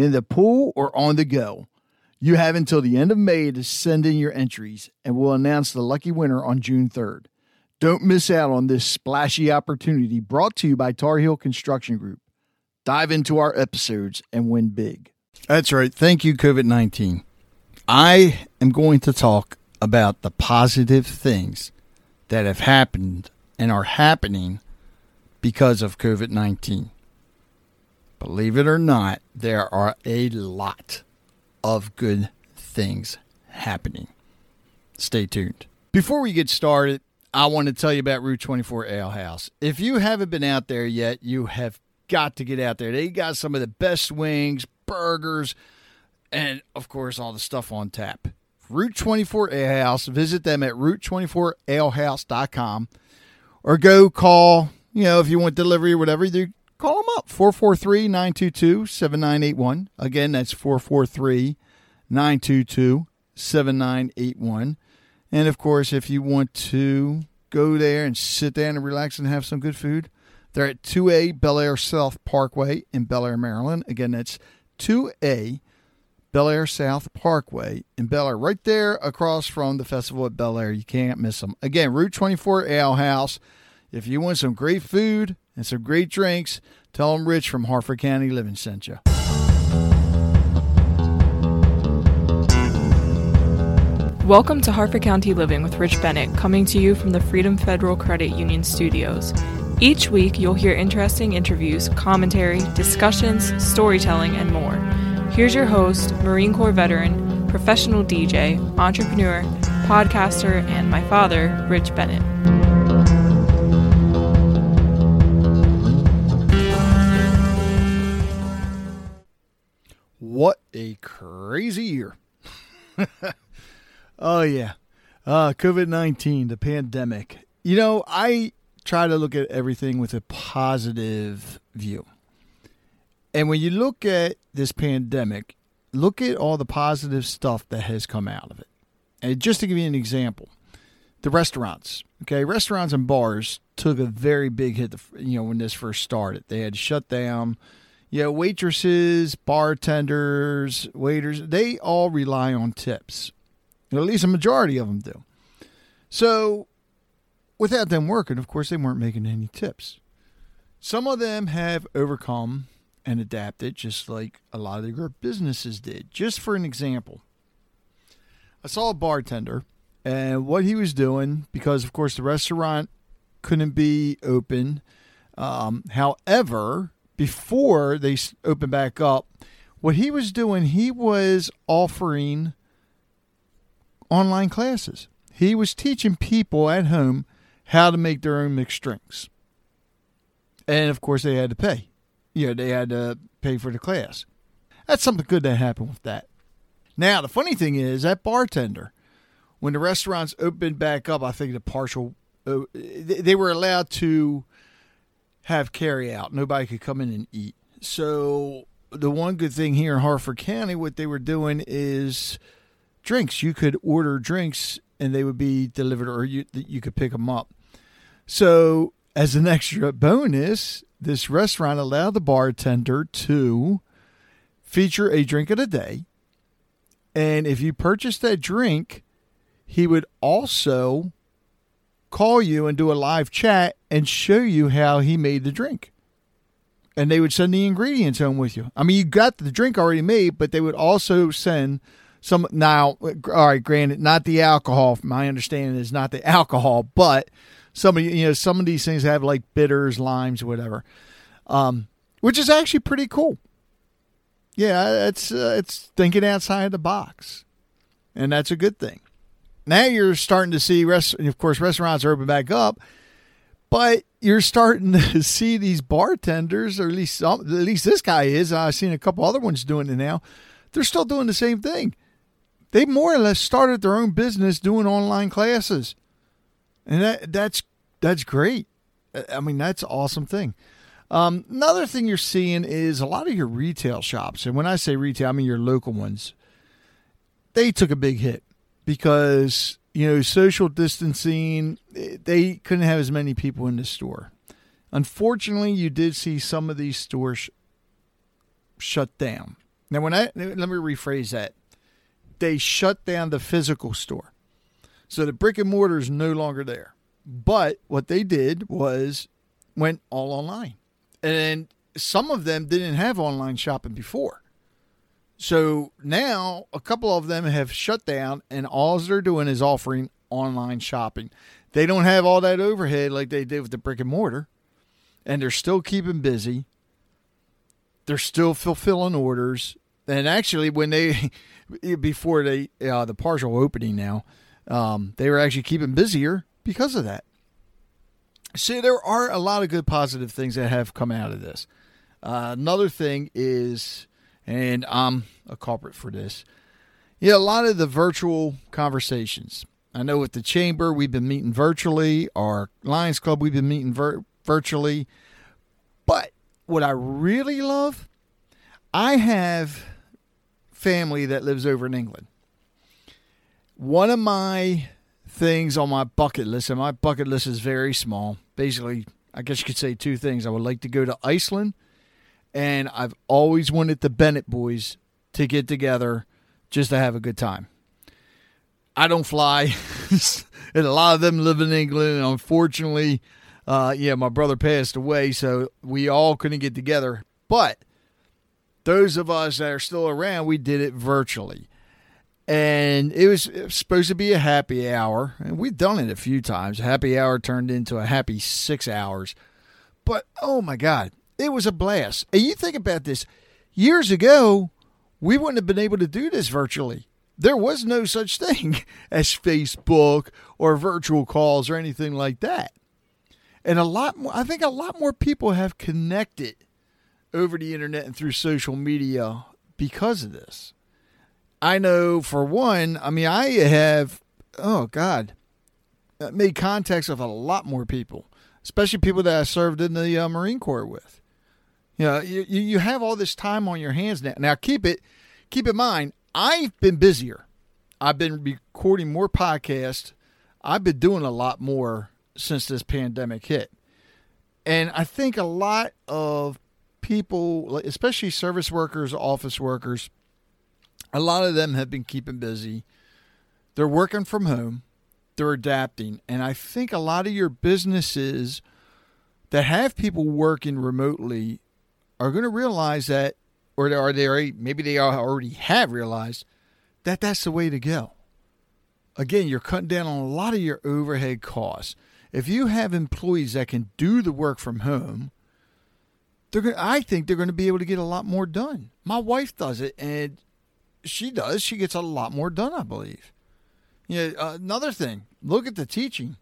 in the pool, or on the go. You have until the end of May to send in your entries, and we'll announce the lucky winner on June 3rd. Don't miss out on this splashy opportunity brought to you by Tar Heel Construction Group. Dive into our episodes and win big. That's right. Thank you, COVID 19. I am going to talk about the positive things that have happened and are happening because of COVID 19. Believe it or not, there are a lot of good things happening. Stay tuned. Before we get started, I want to tell you about Route 24 Ale House. If you haven't been out there yet, you have got to get out there. They got some of the best wings, burgers, and of course, all the stuff on tap. Route 24 Ale House. Visit them at route24alehouse.com or go call, you know, if you want delivery or whatever, you call them up 443 922 7981. Again, that's 443 922 7981. And of course, if you want to go there and sit down and relax and have some good food, they're at 2A Bel Air South Parkway in Bel Air, Maryland. Again, that's 2A Bel Air South Parkway in Bel Air, right there across from the festival at Bel Air. You can't miss them. Again, Route 24 Ale House. If you want some great food and some great drinks, tell them Rich from Harford County Living sent you. Welcome to Harford County Living with Rich Bennett, coming to you from the Freedom Federal Credit Union studios. Each week, you'll hear interesting interviews, commentary, discussions, storytelling, and more. Here's your host, Marine Corps veteran, professional DJ, entrepreneur, podcaster, and my father, Rich Bennett. Crazy year. oh, yeah. Uh, COVID 19, the pandemic. You know, I try to look at everything with a positive view. And when you look at this pandemic, look at all the positive stuff that has come out of it. And just to give you an example, the restaurants, okay, restaurants and bars took a very big hit, you know, when this first started. They had shut down. Know, waitresses, bartenders, waiters, they all rely on tips. At least a majority of them do. So, without them working, of course, they weren't making any tips. Some of them have overcome and adapted, just like a lot of their businesses did. Just for an example, I saw a bartender, and what he was doing, because of course the restaurant couldn't be open. Um, however, before they opened back up, what he was doing, he was offering online classes. He was teaching people at home how to make their own mixed drinks. And of course, they had to pay. You know, they had to pay for the class. That's something good that happened with that. Now, the funny thing is, that bartender, when the restaurants opened back up, I think the partial, uh, they were allowed to have carry out. Nobody could come in and eat. So, the one good thing here in Harford County, what they were doing is drinks. You could order drinks and they would be delivered, or you you could pick them up. So, as an extra bonus, this restaurant allowed the bartender to feature a drink of the day. And if you purchased that drink, he would also call you and do a live chat and show you how he made the drink. And they would send the ingredients home with you. I mean, you got the drink already made, but they would also send Some now, all right, granted, not the alcohol. My understanding is not the alcohol, but some of you know some of these things have like bitters, limes, whatever, um, which is actually pretty cool. Yeah, it's uh, it's thinking outside the box, and that's a good thing. Now you're starting to see rest. Of course, restaurants are open back up, but you're starting to see these bartenders, or at least some, at least this guy is. I've seen a couple other ones doing it now. They're still doing the same thing. They more or less started their own business doing online classes, and that that's that's great. I mean, that's an awesome thing. Um, another thing you're seeing is a lot of your retail shops, and when I say retail, I mean your local ones. They took a big hit because you know social distancing. They couldn't have as many people in the store. Unfortunately, you did see some of these stores shut down. Now, when I let me rephrase that, they shut down the physical store, so the brick and mortar is no longer there. But what they did was went all online and some of them didn't have online shopping before. So now a couple of them have shut down, and all they're doing is offering online shopping. They don't have all that overhead like they did with the brick and mortar, and they're still keeping busy. They're still fulfilling orders, and actually, when they before they uh, the partial opening now, um, they were actually keeping busier because of that. See, there are a lot of good positive things that have come out of this. Uh, another thing is, and I'm a culprit for this, yeah, a lot of the virtual conversations. I know with the chamber, we've been meeting virtually. Our Lions Club, we've been meeting vir- virtually. But what I really love, I have family that lives over in England. One of my things on my bucket list, and my bucket list is very small. Basically, I guess you could say two things. I would like to go to Iceland, and I've always wanted the Bennett boys to get together just to have a good time. I don't fly, and a lot of them live in England, and unfortunately, uh, yeah, my brother passed away, so we all couldn't get together. But those of us that are still around, we did it virtually and it was, it was, supposed to be a happy hour and we've done it a few times A happy hour turned into a happy six hours but oh my god it was a blast. And you think about this. Years ago we wouldn't have been able to do this virtually. There was no such thing as facebook or virtual calls or anything like that. And a lot more i think a lot more people have connected over the internet and through social media because of this. I know for one, I mean, I have, oh God, made contacts with a lot more people, especially people that I served in the uh, Marine Corps with. You know, you, you have all this time on your hands now. Now, keep it, keep in mind, I've been busier. I've been recording more podcasts. I've been doing a lot more since this pandemic hit. And I think a lot of people, especially service workers, office workers, a lot of them have been keeping busy. They're working from home, they're adapting. And I think a lot of your businesses that have people working remotely are going to realize that, or are they already, maybe they already have realized that that's the way to go. Again, you're cutting down on a lot of your overhead costs. If you have employees that can do the work from home, they're going I think they're going to be able to get a lot more done. My wife does it, and she does. She gets a lot more done, I believe. Yeah. Uh, another thing, look at the teaching,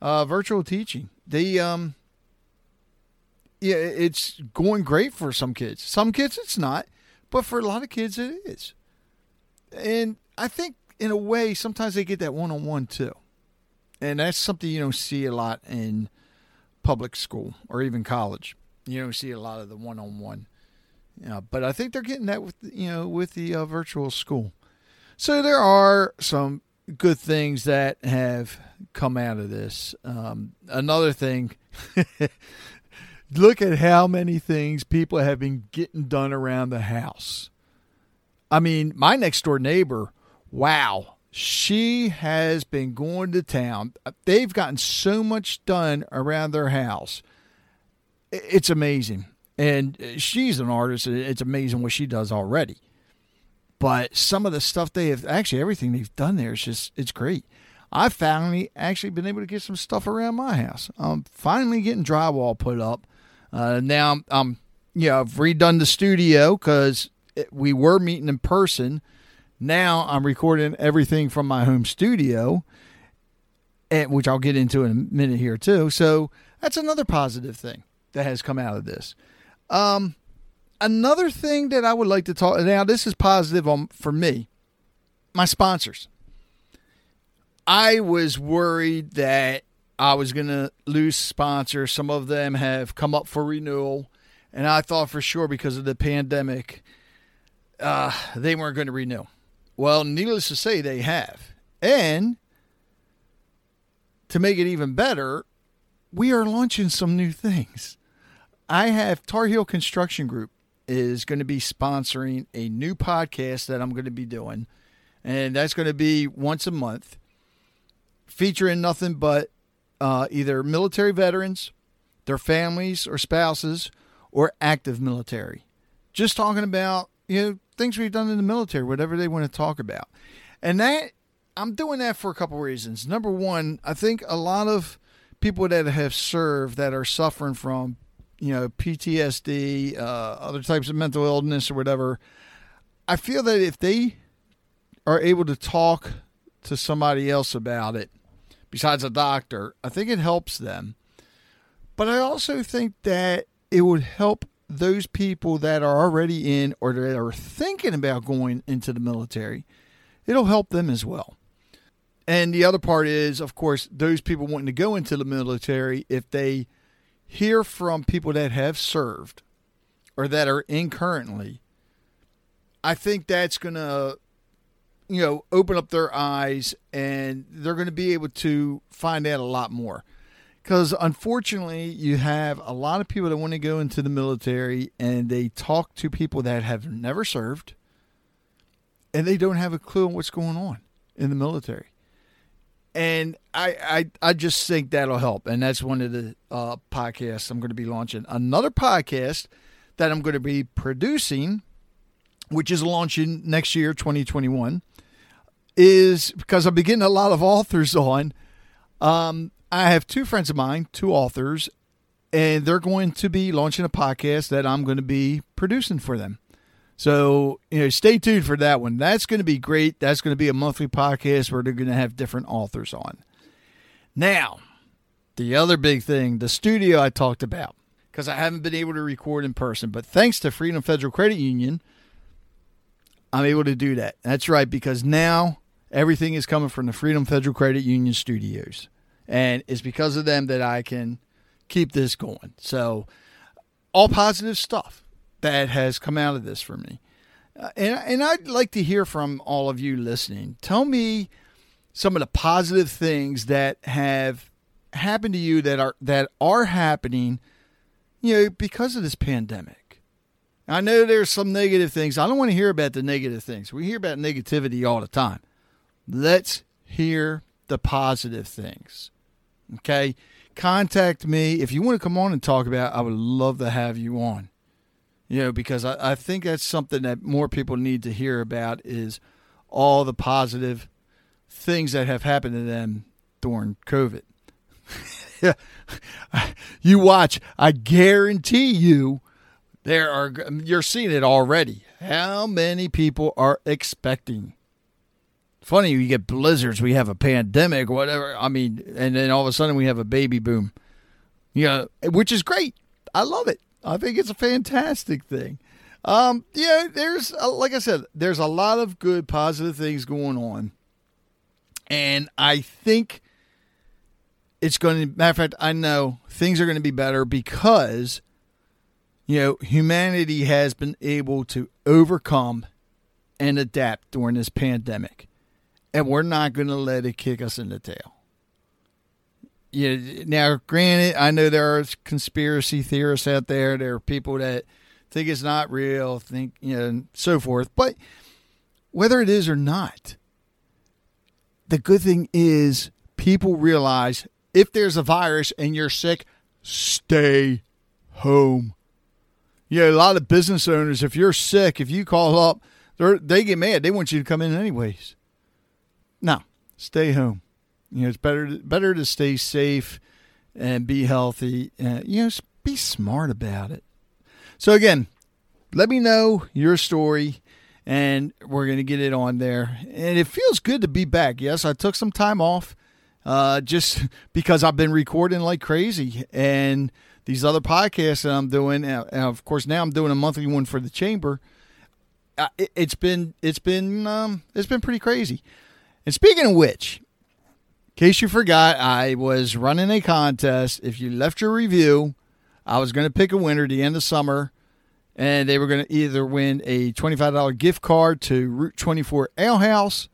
uh, virtual teaching. They, um, yeah, it's going great for some kids. Some kids it's not, but for a lot of kids it is. And I think in a way sometimes they get that one on one too, and that's something you don't see a lot in public school or even college. You don't see a lot of the one on one. But I think they're getting that with you know with the uh, virtual school. So there are some good things that have come out of this. Um, another thing, look at how many things people have been getting done around the house. I mean, my next door neighbor, wow, she has been going to town. They've gotten so much done around their house. It's amazing and uh, she's an artist. It's amazing what she does already. but some of the stuff they have actually everything they've done there is just it's great. I've finally actually been able to get some stuff around my house. I'm finally getting drywall put up. Uh, now I'm, yeah, I've redone the studio because we were meeting in person. Now I'm recording everything from my home studio, and, which I'll get into in a minute here too. So that's another positive thing that has come out of this. Um, another thing that I would like to talk now. This is positive on for me. My sponsors. I was worried that I was going to lose sponsors. Some of them have come up for renewal, and I thought for sure because of the pandemic, uh, they weren't going to renew. Well, needless to say, they have. And to make it even better, we are launching some new things. I have Tar Heel Construction Group is going to be sponsoring a new podcast that I'm going to be doing, and that's going to be once a month, featuring nothing but uh, either military veterans, their families or spouses, or active military. Just talking about you know things we've done in the military, whatever they want to talk about, and that I'm doing that for a couple reasons. Number one, I think a lot of people that have served that are suffering from you know PTSD, uh, other types of mental illness or whatever. I feel that if they are able to talk to somebody else about it, besides a doctor, I think it helps them. But I also think that it would help those people that are already in or that are thinking about going into the military. It'll help them as well. And the other part is, of course, those people wanting to go into the military, if they hear from people that have served or that are in currently, I think that's going to, you know, open up their eyes and they're going to be able to find out a lot more. Because unfortunately, you have a lot of people that want to go into the military and they talk to people that have never served and they don't have a clue on what's going on in the military and I, I I just think that'll help, and that's one of the uh, podcasts I'm going to be launching. Another podcast that I'm going to be producing, which is launching next year, 2021, is because I'm getting a lot of authors on. Um, I have two friends of mine, two authors, and they're going to be launching a podcast that I'm going to be producing for them. So, you know, stay tuned for that one. That's going to be great. That's going to be a monthly podcast where they're going to have different authors on. Now, the other big thing, the studio I talked about, because I haven't been able to record in person, but thanks to Freedom Federal Credit Union, I'm able to do that. That's right, because now everything is coming from the Freedom Federal Credit Union studios. And it's because of them that I can keep this going. So, all positive stuff that has come out of this for me. Uh, and, and I'd like to hear from all of you listening. Tell me some of the positive things that have happened to you that are that are happening, you know, because of this pandemic. I know there's some negative things. I don't want to hear about the negative things. We hear about negativity all the time. Let's hear the positive things. Okay? Contact me if you want to come on and talk about. It, I would love to have you on you know, because I, I think that's something that more people need to hear about is all the positive things that have happened to them during COVID. you watch, I guarantee you there are you're seeing it already. How many people are expecting? Funny, you get blizzards, we have a pandemic, whatever. I mean, and then all of a sudden we have a baby boom. Yeah, which is great. I love it. I think it's a fantastic thing. Um, yeah, there's uh, like I said, there's a lot of good, positive things going on, and I think it's going to. Matter of fact, I know things are going to be better because you know humanity has been able to overcome and adapt during this pandemic, and we're not going to let it kick us in the tail yeah. Now, granted, I know there are conspiracy theorists out there. There are people that think it's not real, think you know, and so forth. But whether it is or not, the good thing is people realize if there's a virus and you're sick, stay home. Yeah, a lot of business owners, if you're sick, if you call up they get mad. They want you to come in anyways. No, stay home. You know, it's better better to stay safe and be healthy. And, you know, be smart about it. So again, let me know your story and we're going to get it on there. And it feels good to be back. Yes, I took some time off uh, just because I've been recording like crazy. And these other podcasts that I'm doing, of course, now I'm doing a monthly one for the chamber. Uh, it, has been it's been um, it's been pretty crazy. And speaking of which, in case you forgot, I was running a contest. If you left your review, I was going to pick a winner at the end of summer and they were going to either win a $25 gift card to Route 24 Ale House.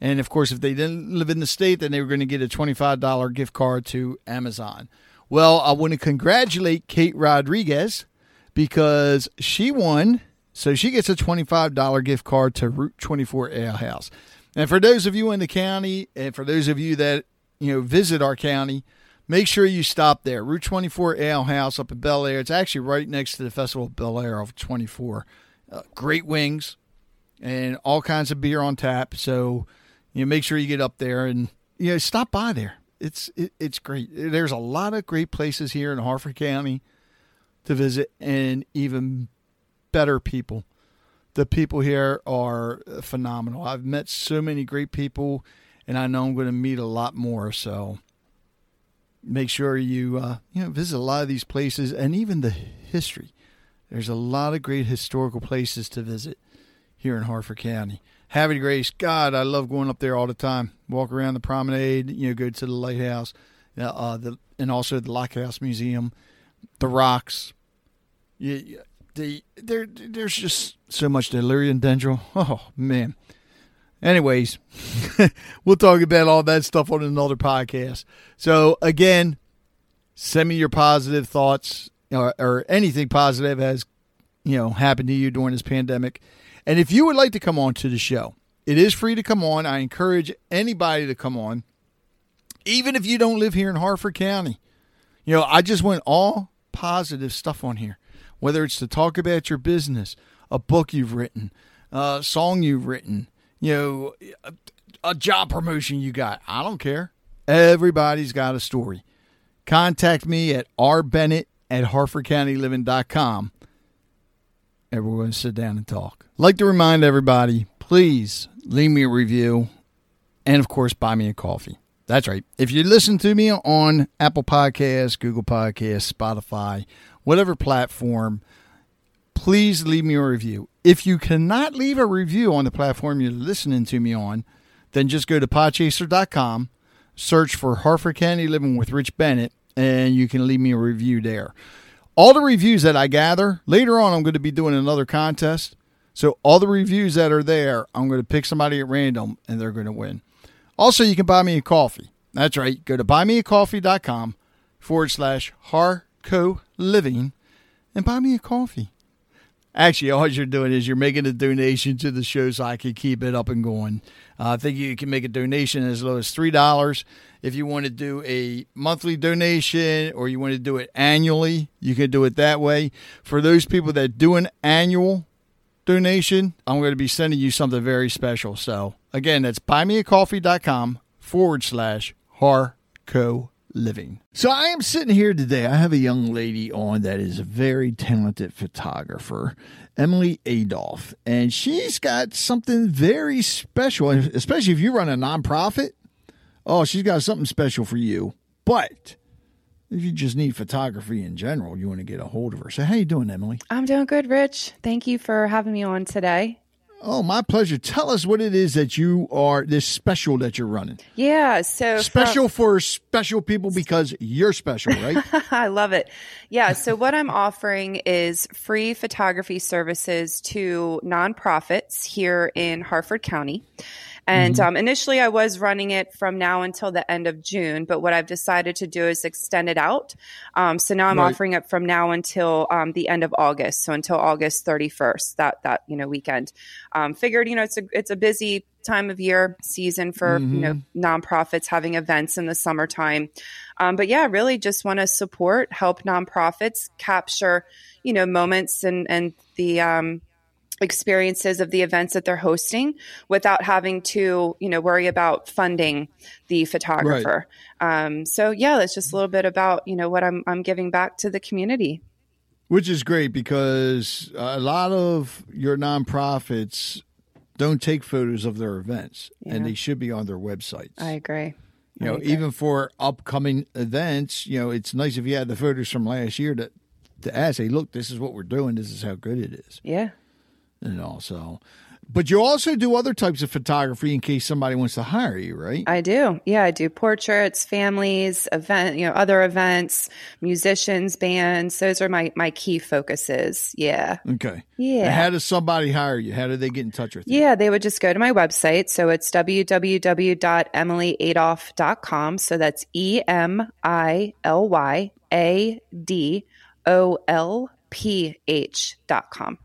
And of course, if they didn't live in the state, then they were going to get a $25 gift card to Amazon. Well, I want to congratulate Kate Rodriguez because she won. So she gets a $25 gift card to Route 24 Ale House. And for those of you in the county, and for those of you that, you know, visit our county, make sure you stop there. Route 24 Ale House up in Bel Air. It's actually right next to the Festival of Bel Air of 24. Uh, great wings and all kinds of beer on tap. So, you know, make sure you get up there and, you know, stop by there. It's it, it's great. There's a lot of great places here in Harford County to visit and even better people. The people here are phenomenal. I've met so many great people and I know I'm going to meet a lot more. So, make sure you uh, you know visit a lot of these places and even the history. There's a lot of great historical places to visit here in Harford County. De Grace, God, I love going up there all the time. Walk around the promenade, you know, go to the lighthouse, uh the and also the Lockhouse Museum, the rocks. Yeah, the there there's just so much delirium dendral. Oh man, Anyways, we'll talk about all that stuff on another podcast. So again, send me your positive thoughts or, or anything positive has you know happened to you during this pandemic. And if you would like to come on to the show, it is free to come on. I encourage anybody to come on, even if you don't live here in Harford County. You know, I just want all positive stuff on here, whether it's to talk about your business, a book you've written, a song you've written, you know, a, a job promotion you got. I don't care. Everybody's got a story. Contact me at rbennett at harfordcountyliving.com we're sit down and talk. Like to remind everybody, please leave me a review and, of course, buy me a coffee. That's right. If you listen to me on Apple Podcasts, Google Podcasts, Spotify, whatever platform, please leave me a review. If you cannot leave a review on the platform you're listening to me on, then just go to podchaser.com, search for Harford County Living with Rich Bennett, and you can leave me a review there. All the reviews that I gather, later on, I'm going to be doing another contest. So, all the reviews that are there, I'm going to pick somebody at random and they're going to win. Also, you can buy me a coffee. That's right. Go to buymeacoffee.com forward slash Harco Co living and buy me a coffee. Actually, all you're doing is you're making a donation to the show so I can keep it up and going. Uh, I think you can make a donation as low as $3. If you want to do a monthly donation or you want to do it annually, you can do it that way. For those people that do an annual donation, I'm going to be sending you something very special. So, again, that's buymeacoffee.com forward slash Harco living. So I am sitting here today. I have a young lady on that is a very talented photographer, Emily Adolph, and she's got something very special, especially if you run a nonprofit. Oh, she's got something special for you. But if you just need photography in general, you want to get a hold of her. So how you doing, Emily? I'm doing good, Rich. Thank you for having me on today. Oh, my pleasure. Tell us what it is that you are this special that you're running. Yeah, so special for special people because you're special, right? I love it. Yeah, so what I'm offering is free photography services to nonprofits here in Harford County. And mm-hmm. um, initially, I was running it from now until the end of June, but what I've decided to do is extend it out. Um, so now I'm right. offering it from now until um, the end of August, so until August 31st, that that you know weekend. Um, figured you know it's a it's a busy time of year season for mm-hmm. you know mm-hmm. nonprofits having events in the summertime. Um, but yeah, really just want to support, help nonprofits capture you know moments and and the um, experiences of the events that they're hosting without having to you know worry about funding the photographer right. um, so yeah that's just a little bit about you know what i'm, I'm giving back to the community which is great because a lot of your nonprofits don't take photos of their events yeah. and they should be on their websites i agree you know, even for upcoming events, you know, it's nice if you had the photos from last year to to ask, hey, look, this is what we're doing. This is how good it is. Yeah. And also, but you also do other types of photography in case somebody wants to hire you, right? I do. Yeah, I do portraits, families, event, you know, other events, musicians, bands. Those are my my key focuses. Yeah. Okay. Yeah. And how does somebody hire you? How do they get in touch with you? Yeah, they would just go to my website. So it's www.emilyadolph.com. So that's E M I L Y A D O L P H dot com.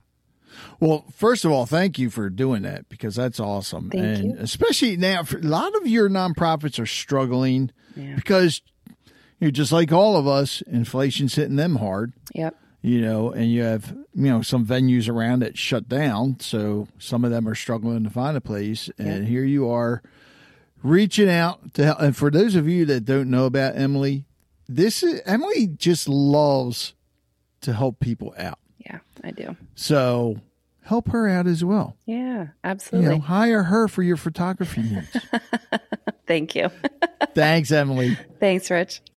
Well, first of all, thank you for doing that because that's awesome. Thank and you. especially now, a lot of your nonprofits are struggling yeah. because you know, just like all of us, inflation's hitting them hard. Yep. You know, and you have you know some venues around that shut down, so some of them are struggling to find a place. And yep. here you are, reaching out to help. And for those of you that don't know about Emily, this is Emily just loves to help people out. Yeah, I do. So help her out as well. Yeah, absolutely. You know, hire her for your photography needs. Thank you. Thanks, Emily. Thanks, Rich.